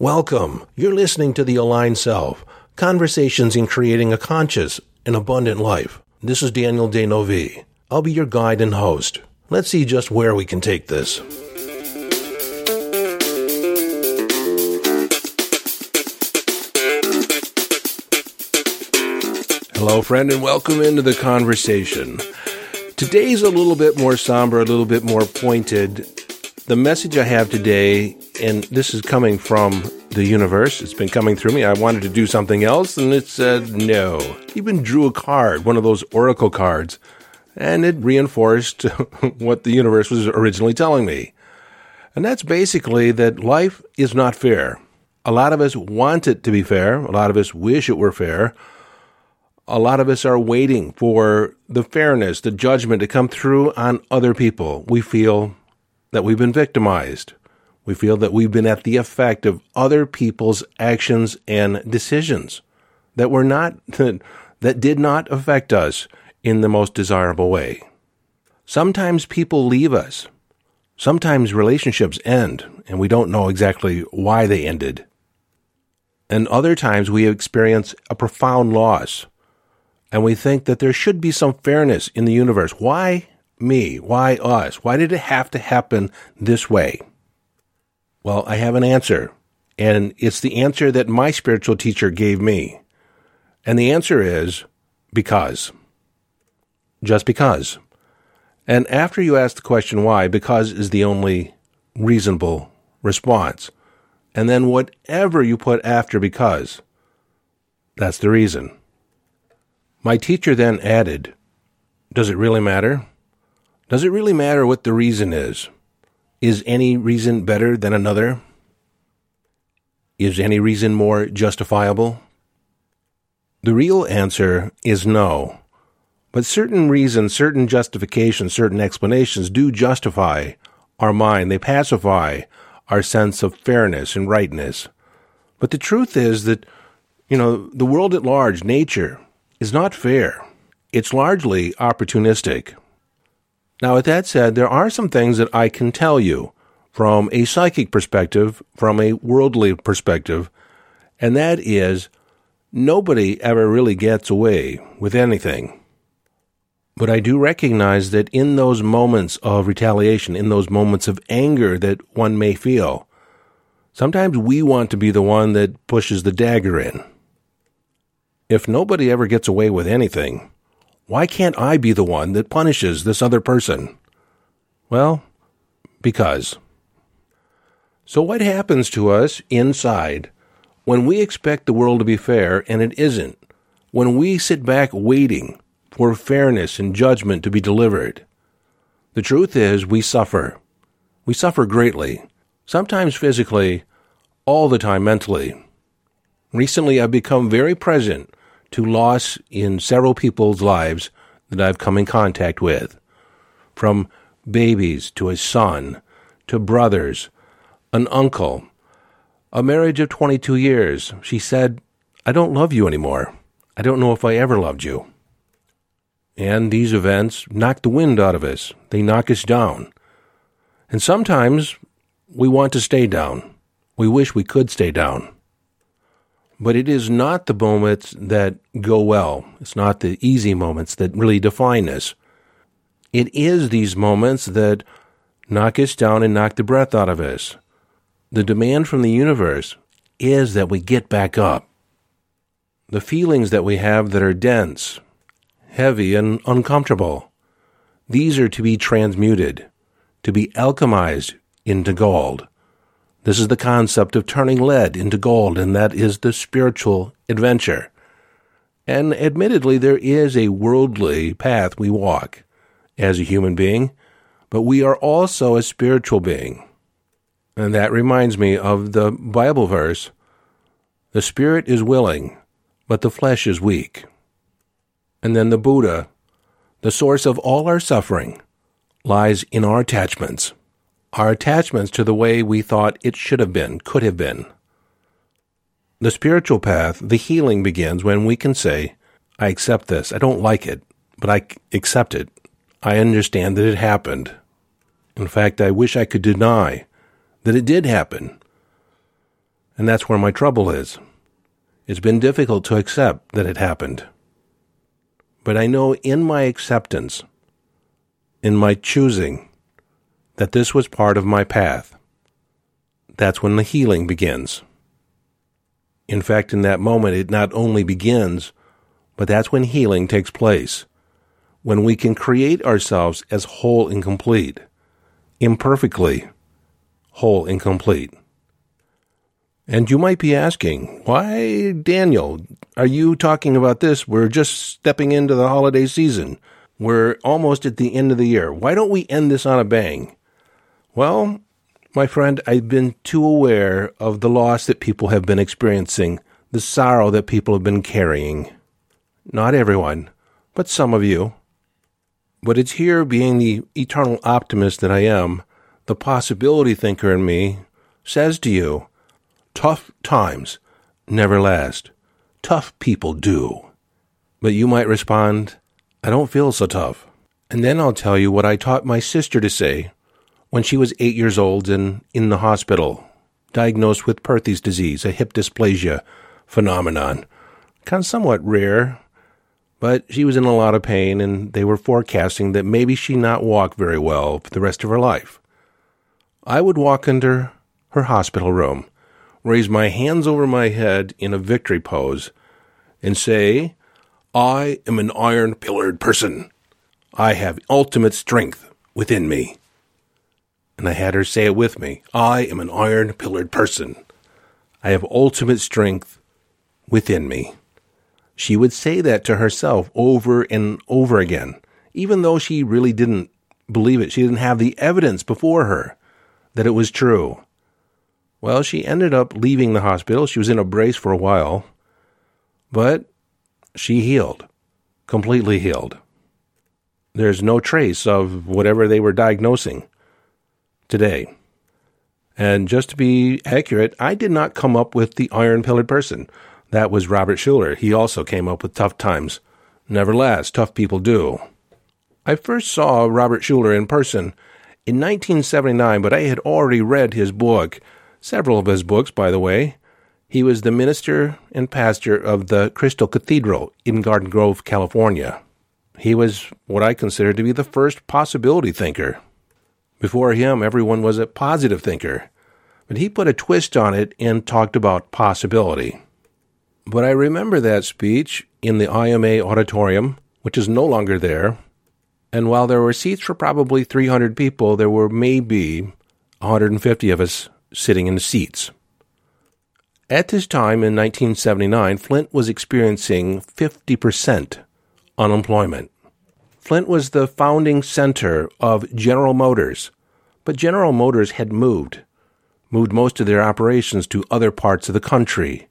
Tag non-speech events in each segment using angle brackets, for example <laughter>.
Welcome. You're listening to The Aligned Self Conversations in Creating a Conscious and Abundant Life. This is Daniel D'Neuville. I'll be your guide and host. Let's see just where we can take this. Hello, friend, and welcome into the conversation. Today's a little bit more somber, a little bit more pointed. The message I have today, and this is coming from the universe, it's been coming through me. I wanted to do something else, and it said no. Even drew a card, one of those oracle cards, and it reinforced <laughs> what the universe was originally telling me. And that's basically that life is not fair. A lot of us want it to be fair, a lot of us wish it were fair a lot of us are waiting for the fairness, the judgment to come through on other people. We feel that we've been victimized. We feel that we've been at the effect of other people's actions and decisions that were not, <laughs> that did not affect us in the most desirable way. Sometimes people leave us. Sometimes relationships end and we don't know exactly why they ended. And other times we experience a profound loss and we think that there should be some fairness in the universe. Why me? Why us? Why did it have to happen this way? Well, I have an answer, and it's the answer that my spiritual teacher gave me. And the answer is because. Just because. And after you ask the question why, because is the only reasonable response. And then whatever you put after because, that's the reason. My teacher then added, Does it really matter? Does it really matter what the reason is? Is any reason better than another? Is any reason more justifiable? The real answer is no. But certain reasons, certain justifications, certain explanations do justify our mind. They pacify our sense of fairness and rightness. But the truth is that, you know, the world at large, nature, is not fair. It's largely opportunistic. Now, with that said, there are some things that I can tell you from a psychic perspective, from a worldly perspective, and that is nobody ever really gets away with anything. But I do recognize that in those moments of retaliation, in those moments of anger that one may feel, sometimes we want to be the one that pushes the dagger in. If nobody ever gets away with anything, why can't I be the one that punishes this other person? Well, because. So, what happens to us inside when we expect the world to be fair and it isn't? When we sit back waiting for fairness and judgment to be delivered? The truth is, we suffer. We suffer greatly, sometimes physically, all the time mentally. Recently, I've become very present to loss in several people's lives that I've come in contact with. From babies to a son, to brothers, an uncle, a marriage of 22 years. She said, I don't love you anymore. I don't know if I ever loved you. And these events knock the wind out of us. They knock us down. And sometimes we want to stay down. We wish we could stay down. But it is not the moments that go well. It's not the easy moments that really define us. It is these moments that knock us down and knock the breath out of us. The demand from the universe is that we get back up. The feelings that we have that are dense, heavy, and uncomfortable, these are to be transmuted, to be alchemized into gold. This is the concept of turning lead into gold, and that is the spiritual adventure. And admittedly, there is a worldly path we walk as a human being, but we are also a spiritual being. And that reminds me of the Bible verse The spirit is willing, but the flesh is weak. And then the Buddha, the source of all our suffering, lies in our attachments our attachments to the way we thought it should have been, could have been. The spiritual path, the healing begins when we can say, I accept this. I don't like it, but I accept it. I understand that it happened. In fact, I wish I could deny that it did happen. And that's where my trouble is. It's been difficult to accept that it happened. But I know in my acceptance, in my choosing, that this was part of my path. That's when the healing begins. In fact, in that moment, it not only begins, but that's when healing takes place. When we can create ourselves as whole and complete, imperfectly whole and complete. And you might be asking, why, Daniel, are you talking about this? We're just stepping into the holiday season. We're almost at the end of the year. Why don't we end this on a bang? Well, my friend, I've been too aware of the loss that people have been experiencing, the sorrow that people have been carrying. Not everyone, but some of you. But it's here, being the eternal optimist that I am, the possibility thinker in me, says to you, Tough times never last. Tough people do. But you might respond, I don't feel so tough. And then I'll tell you what I taught my sister to say when she was eight years old and in the hospital, diagnosed with Perthes disease, a hip dysplasia phenomenon. Kind of somewhat rare, but she was in a lot of pain and they were forecasting that maybe she not walk very well for the rest of her life. I would walk into her hospital room raise my hands over my head in a victory pose, and say, I am an iron pillared person. I have ultimate strength within me. And I had her say it with me I am an iron pillared person. I have ultimate strength within me. She would say that to herself over and over again, even though she really didn't believe it. She didn't have the evidence before her that it was true. Well, she ended up leaving the hospital. She was in a brace for a while, but she healed, completely healed. There's no trace of whatever they were diagnosing today. And just to be accurate, I did not come up with the iron pillared person. That was Robert Schuller. He also came up with tough times. Nevertheless, tough people do. I first saw Robert Schuller in person in 1979, but I had already read his book, several of his books, by the way. He was the minister and pastor of the Crystal Cathedral in Garden Grove, California. He was what I consider to be the first possibility thinker. Before him, everyone was a positive thinker, but he put a twist on it and talked about possibility. But I remember that speech in the IMA auditorium, which is no longer there, and while there were seats for probably 300 people, there were maybe 150 of us sitting in the seats. At this time in 1979, Flint was experiencing 50% unemployment. Flint was the founding center of General Motors, but General Motors had moved, moved most of their operations to other parts of the country,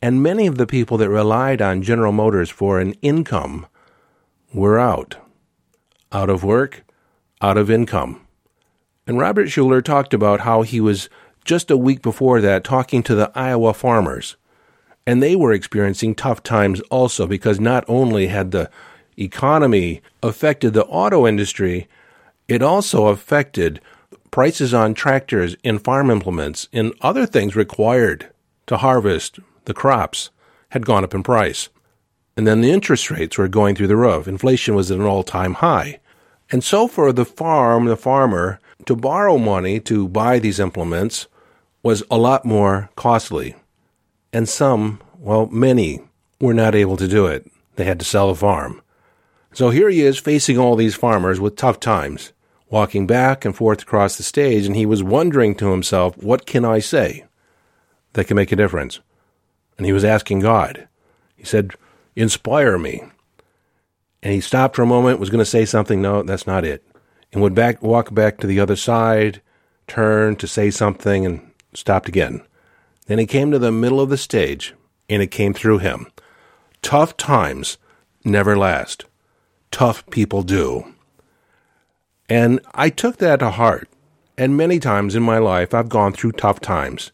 and many of the people that relied on General Motors for an income were out. Out of work, out of income. And Robert Schuller talked about how he was just a week before that talking to the Iowa farmers. And they were experiencing tough times also because not only had the economy affected the auto industry, it also affected prices on tractors and farm implements and other things required to harvest the crops had gone up in price. And then the interest rates were going through the roof. Inflation was at an all time high. And so for the farm, the farmer, to borrow money to buy these implements was a lot more costly. And some, well, many, were not able to do it. They had to sell the farm. So here he is facing all these farmers with tough times, walking back and forth across the stage, and he was wondering to himself, what can I say that can make a difference? And he was asking God. He said, inspire me. And he stopped for a moment, was going to say something. No, that's not it. And would back, walk back to the other side, turn to say something, and stopped again. Then he came to the middle of the stage, and it came through him. Tough times never last. Tough people do. And I took that to heart. And many times in my life, I've gone through tough times.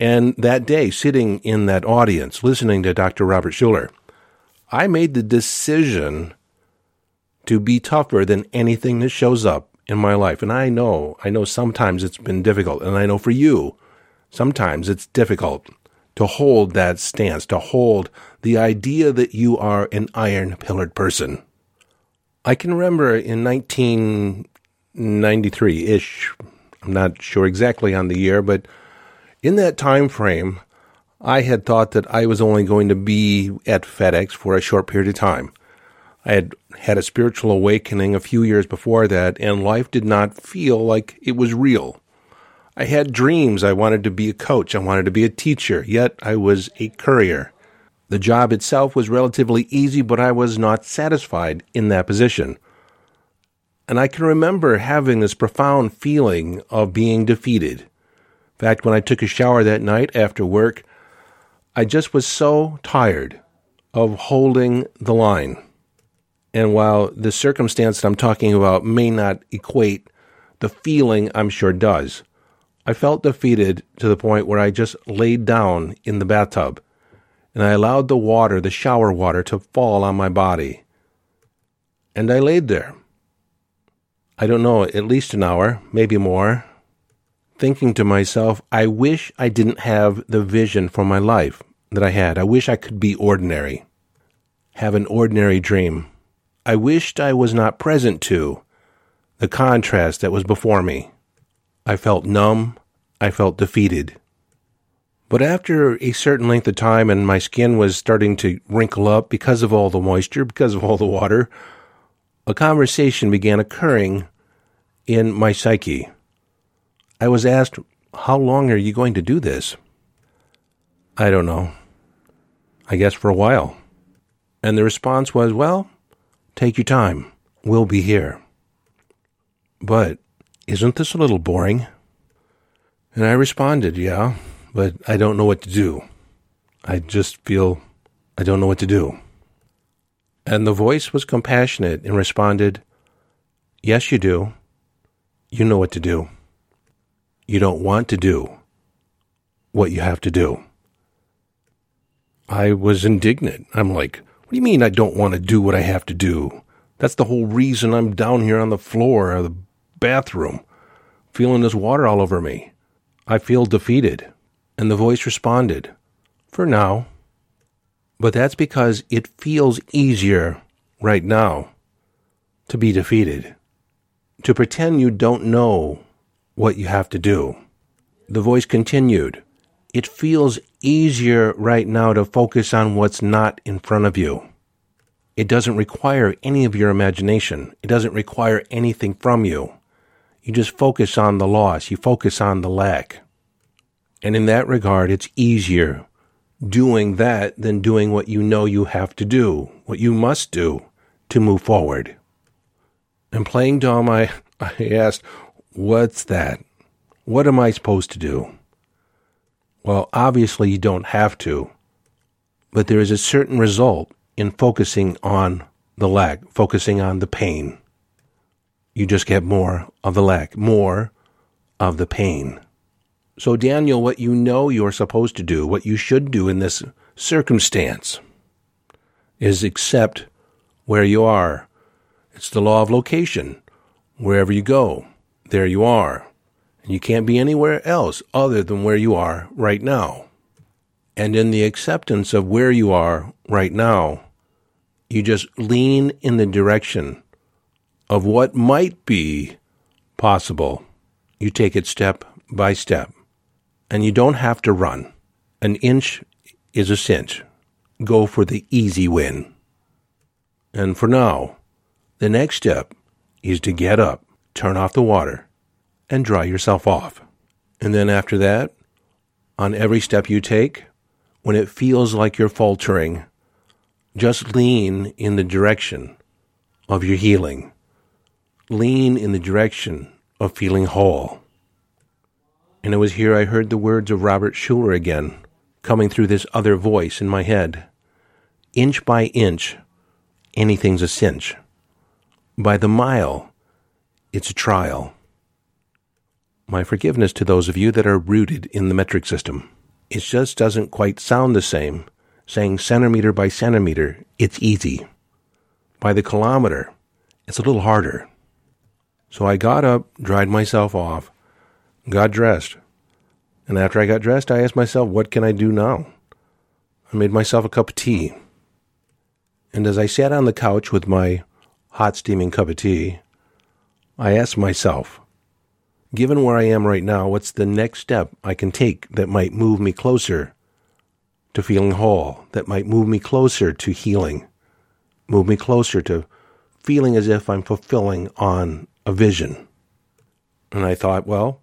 And that day, sitting in that audience, listening to Dr. Robert Schuller, I made the decision to be tougher than anything that shows up in my life. And I know, I know sometimes it's been difficult. And I know for you, Sometimes it's difficult to hold that stance, to hold the idea that you are an iron pillared person. I can remember in 1993 ish, I'm not sure exactly on the year, but in that time frame, I had thought that I was only going to be at FedEx for a short period of time. I had had a spiritual awakening a few years before that, and life did not feel like it was real. I had dreams. I wanted to be a coach. I wanted to be a teacher, yet I was a courier. The job itself was relatively easy, but I was not satisfied in that position. And I can remember having this profound feeling of being defeated. In fact, when I took a shower that night after work, I just was so tired of holding the line. And while the circumstance that I'm talking about may not equate, the feeling I'm sure does. I felt defeated to the point where I just laid down in the bathtub and I allowed the water, the shower water, to fall on my body. And I laid there. I don't know, at least an hour, maybe more, thinking to myself, I wish I didn't have the vision for my life that I had. I wish I could be ordinary, have an ordinary dream. I wished I was not present to the contrast that was before me. I felt numb. I felt defeated. But after a certain length of time and my skin was starting to wrinkle up because of all the moisture, because of all the water, a conversation began occurring in my psyche. I was asked, How long are you going to do this? I don't know. I guess for a while. And the response was, Well, take your time. We'll be here. But isn't this a little boring? And I responded, Yeah, but I don't know what to do. I just feel I don't know what to do. And the voice was compassionate and responded, Yes, you do. You know what to do. You don't want to do what you have to do. I was indignant. I'm like, What do you mean I don't want to do what I have to do? That's the whole reason I'm down here on the floor of the bathroom, feeling this water all over me. I feel defeated. And the voice responded, For now. But that's because it feels easier right now to be defeated, to pretend you don't know what you have to do. The voice continued, It feels easier right now to focus on what's not in front of you. It doesn't require any of your imagination. It doesn't require anything from you. You just focus on the loss. You focus on the lack. And in that regard, it's easier doing that than doing what you know you have to do, what you must do to move forward. And playing dumb, I, <laughs> I asked, What's that? What am I supposed to do? Well, obviously, you don't have to, but there is a certain result in focusing on the lack, focusing on the pain you just get more of the lack, more of the pain. So, Daniel, what you know you're supposed to do, what you should do in this circumstance, is accept where you are. It's the law of location. Wherever you go, there you are. And you can't be anywhere else other than where you are right now. And in the acceptance of where you are right now, you just lean in the direction of what might be possible. You take it step by step. And you don't have to run. An inch is a cinch. Go for the easy win. And for now, the next step is to get up, turn off the water, and dry yourself off. And then after that, on every step you take, when it feels like you're faltering, just lean in the direction of your healing lean in the direction of feeling whole. And it was here I heard the words of Robert Schuller again, coming through this other voice in my head. Inch by inch, anything's a cinch. By the mile, it's a trial. My forgiveness to those of you that are rooted in the metric system. It just doesn't quite sound the same. Saying centimeter by centimeter, it's easy. By the kilometer, it's a little harder. So I got up, dried myself off, got dressed, And after I got dressed, I asked myself, what can I do now? I made myself a cup of tea. And as I sat on the couch with my hot steaming cup of tea, I asked myself, given where I am right now, what's the next step I can take that might move me closer to feeling whole, that might move me closer to healing, move me closer to feeling as if I'm fulfilling on a vision? And I thought, well,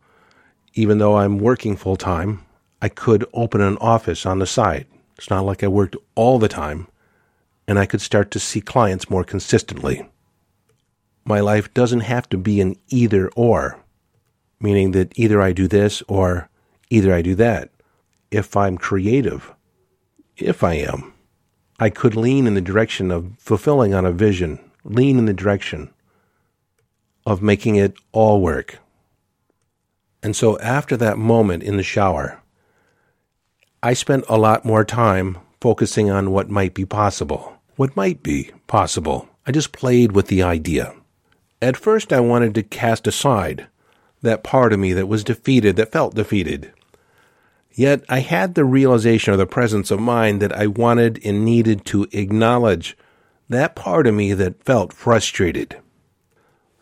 even though I'm working full time, I could open an office on the side. It's not like I worked all the time, and I could start to see clients more consistently. My life doesn't have to be an either or, meaning that either I do this or either I do that. If I'm creative, if I am, I could lean in the direction of fulfilling on a vision, lean in the direction of making it all work. And so after that moment in the shower, I spent a lot more time focusing on what might be possible. What might be possible. I just played with the idea. At first, I wanted to cast aside that part of me that was defeated, that felt defeated. Yet I had the realization or the presence of mind that I wanted and needed to acknowledge that part of me that felt frustrated.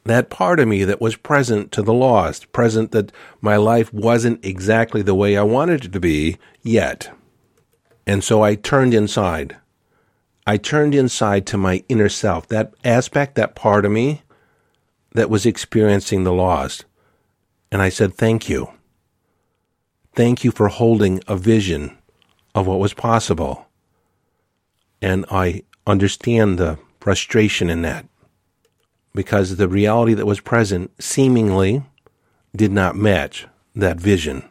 That part of me that was present to the lost, present that my life wasn't exactly the way I wanted it to be yet. And so I turned inside. I turned inside to my inner self, that aspect, that part of me that was experiencing the loss. And I said, Thank you. Thank you for holding a vision of what was possible. And I understand the frustration in that because the reality that was present seemingly did not match that vision.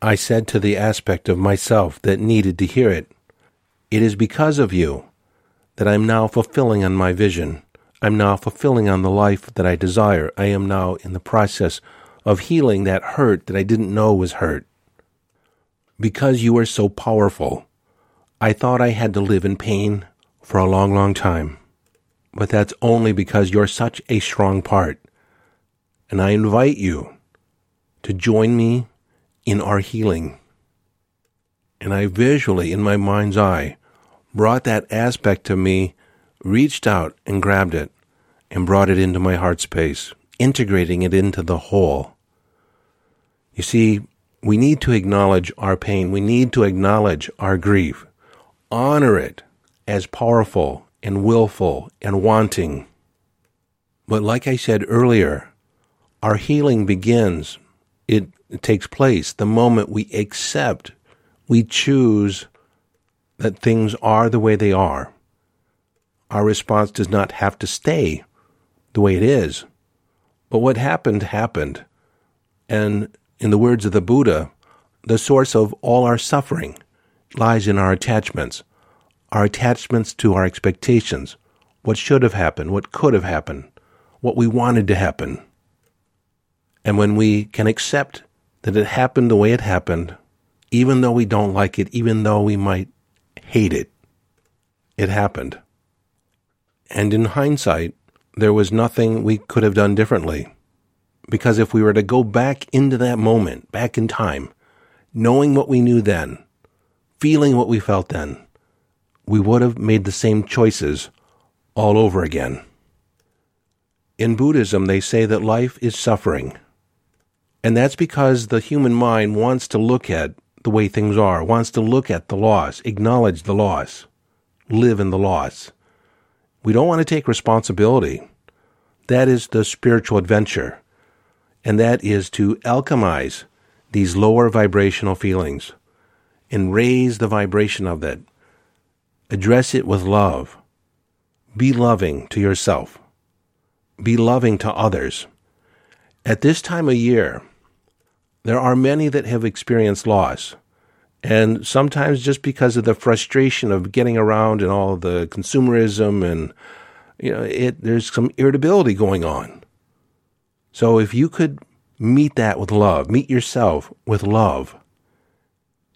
I said to the aspect of myself that needed to hear it, It is because of you that I'm now fulfilling on my vision. I'm now fulfilling on the life that I desire. I am now in the process of healing that hurt that I didn't know was hurt. Because you are so powerful, I thought I had to live in pain for a long, long time. But that's only because you're such a strong part. And I invite you to join me in our healing. And I visually, in my mind's eye, brought that aspect to me reached out and grabbed it and brought it into my heart space, integrating it into the whole. You see, we need to acknowledge our pain. We need to acknowledge our grief, honor it as powerful and willful and wanting. But like I said earlier, our healing begins, it, it takes place the moment we accept, we choose that things are the way they are our response does not have to stay the way it is. But what happened, happened. And in the words of the Buddha, the source of all our suffering lies in our attachments, our attachments to our expectations, what should have happened, what could have happened, what we wanted to happen. And when we can accept that it happened the way it happened, even though we don't like it, even though we might hate it, it happened. And in hindsight, there was nothing we could have done differently. Because if we were to go back into that moment, back in time, knowing what we knew then, feeling what we felt then, we would have made the same choices all over again. In Buddhism, they say that life is suffering. And that's because the human mind wants to look at the way things are, wants to look at the loss, acknowledge the loss, live in the loss. We don't want to take responsibility. That is the spiritual adventure. And that is to alchemize these lower vibrational feelings and raise the vibration of that. Address it with love. Be loving to yourself. Be loving to others. At this time of year, there are many that have experienced loss. And sometimes just because of the frustration of getting around and all the consumerism and you know, it there's some irritability going on. So if you could meet that with love, meet yourself with love.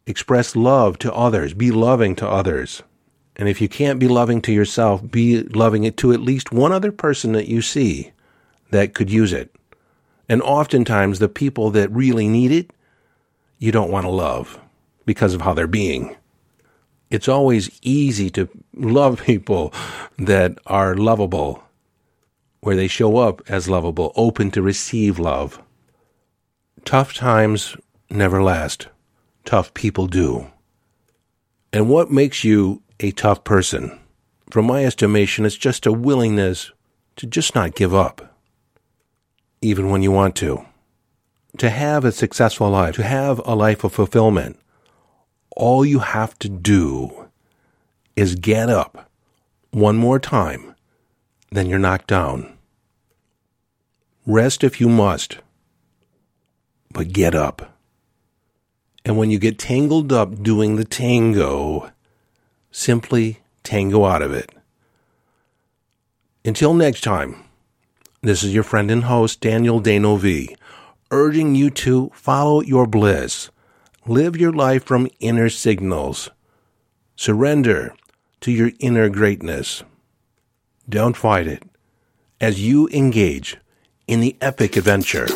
Express love to others, be loving to others. And if you can't be loving to yourself, be loving it to at least one other person that you see that could use it. And oftentimes the people that really need it you don't want to love because of how they're being. It's always easy to love people that are lovable, where they show up as lovable, open to receive love. Tough times never last. Tough people do. And what makes you a tough person? From my estimation, it's just a willingness to just not give up, even when you want to. To have a successful life, to have a life of fulfillment, all you have to do is get up one more time, then you're knocked down. Rest if you must, but get up. And when you get tangled up doing the tango, simply tango out of it. Until next time, this is your friend and host, Daniel D'Neuville, urging you to follow your bliss. Live your life from inner signals. Surrender to your inner greatness. Don't fight it as you engage in the epic adventure.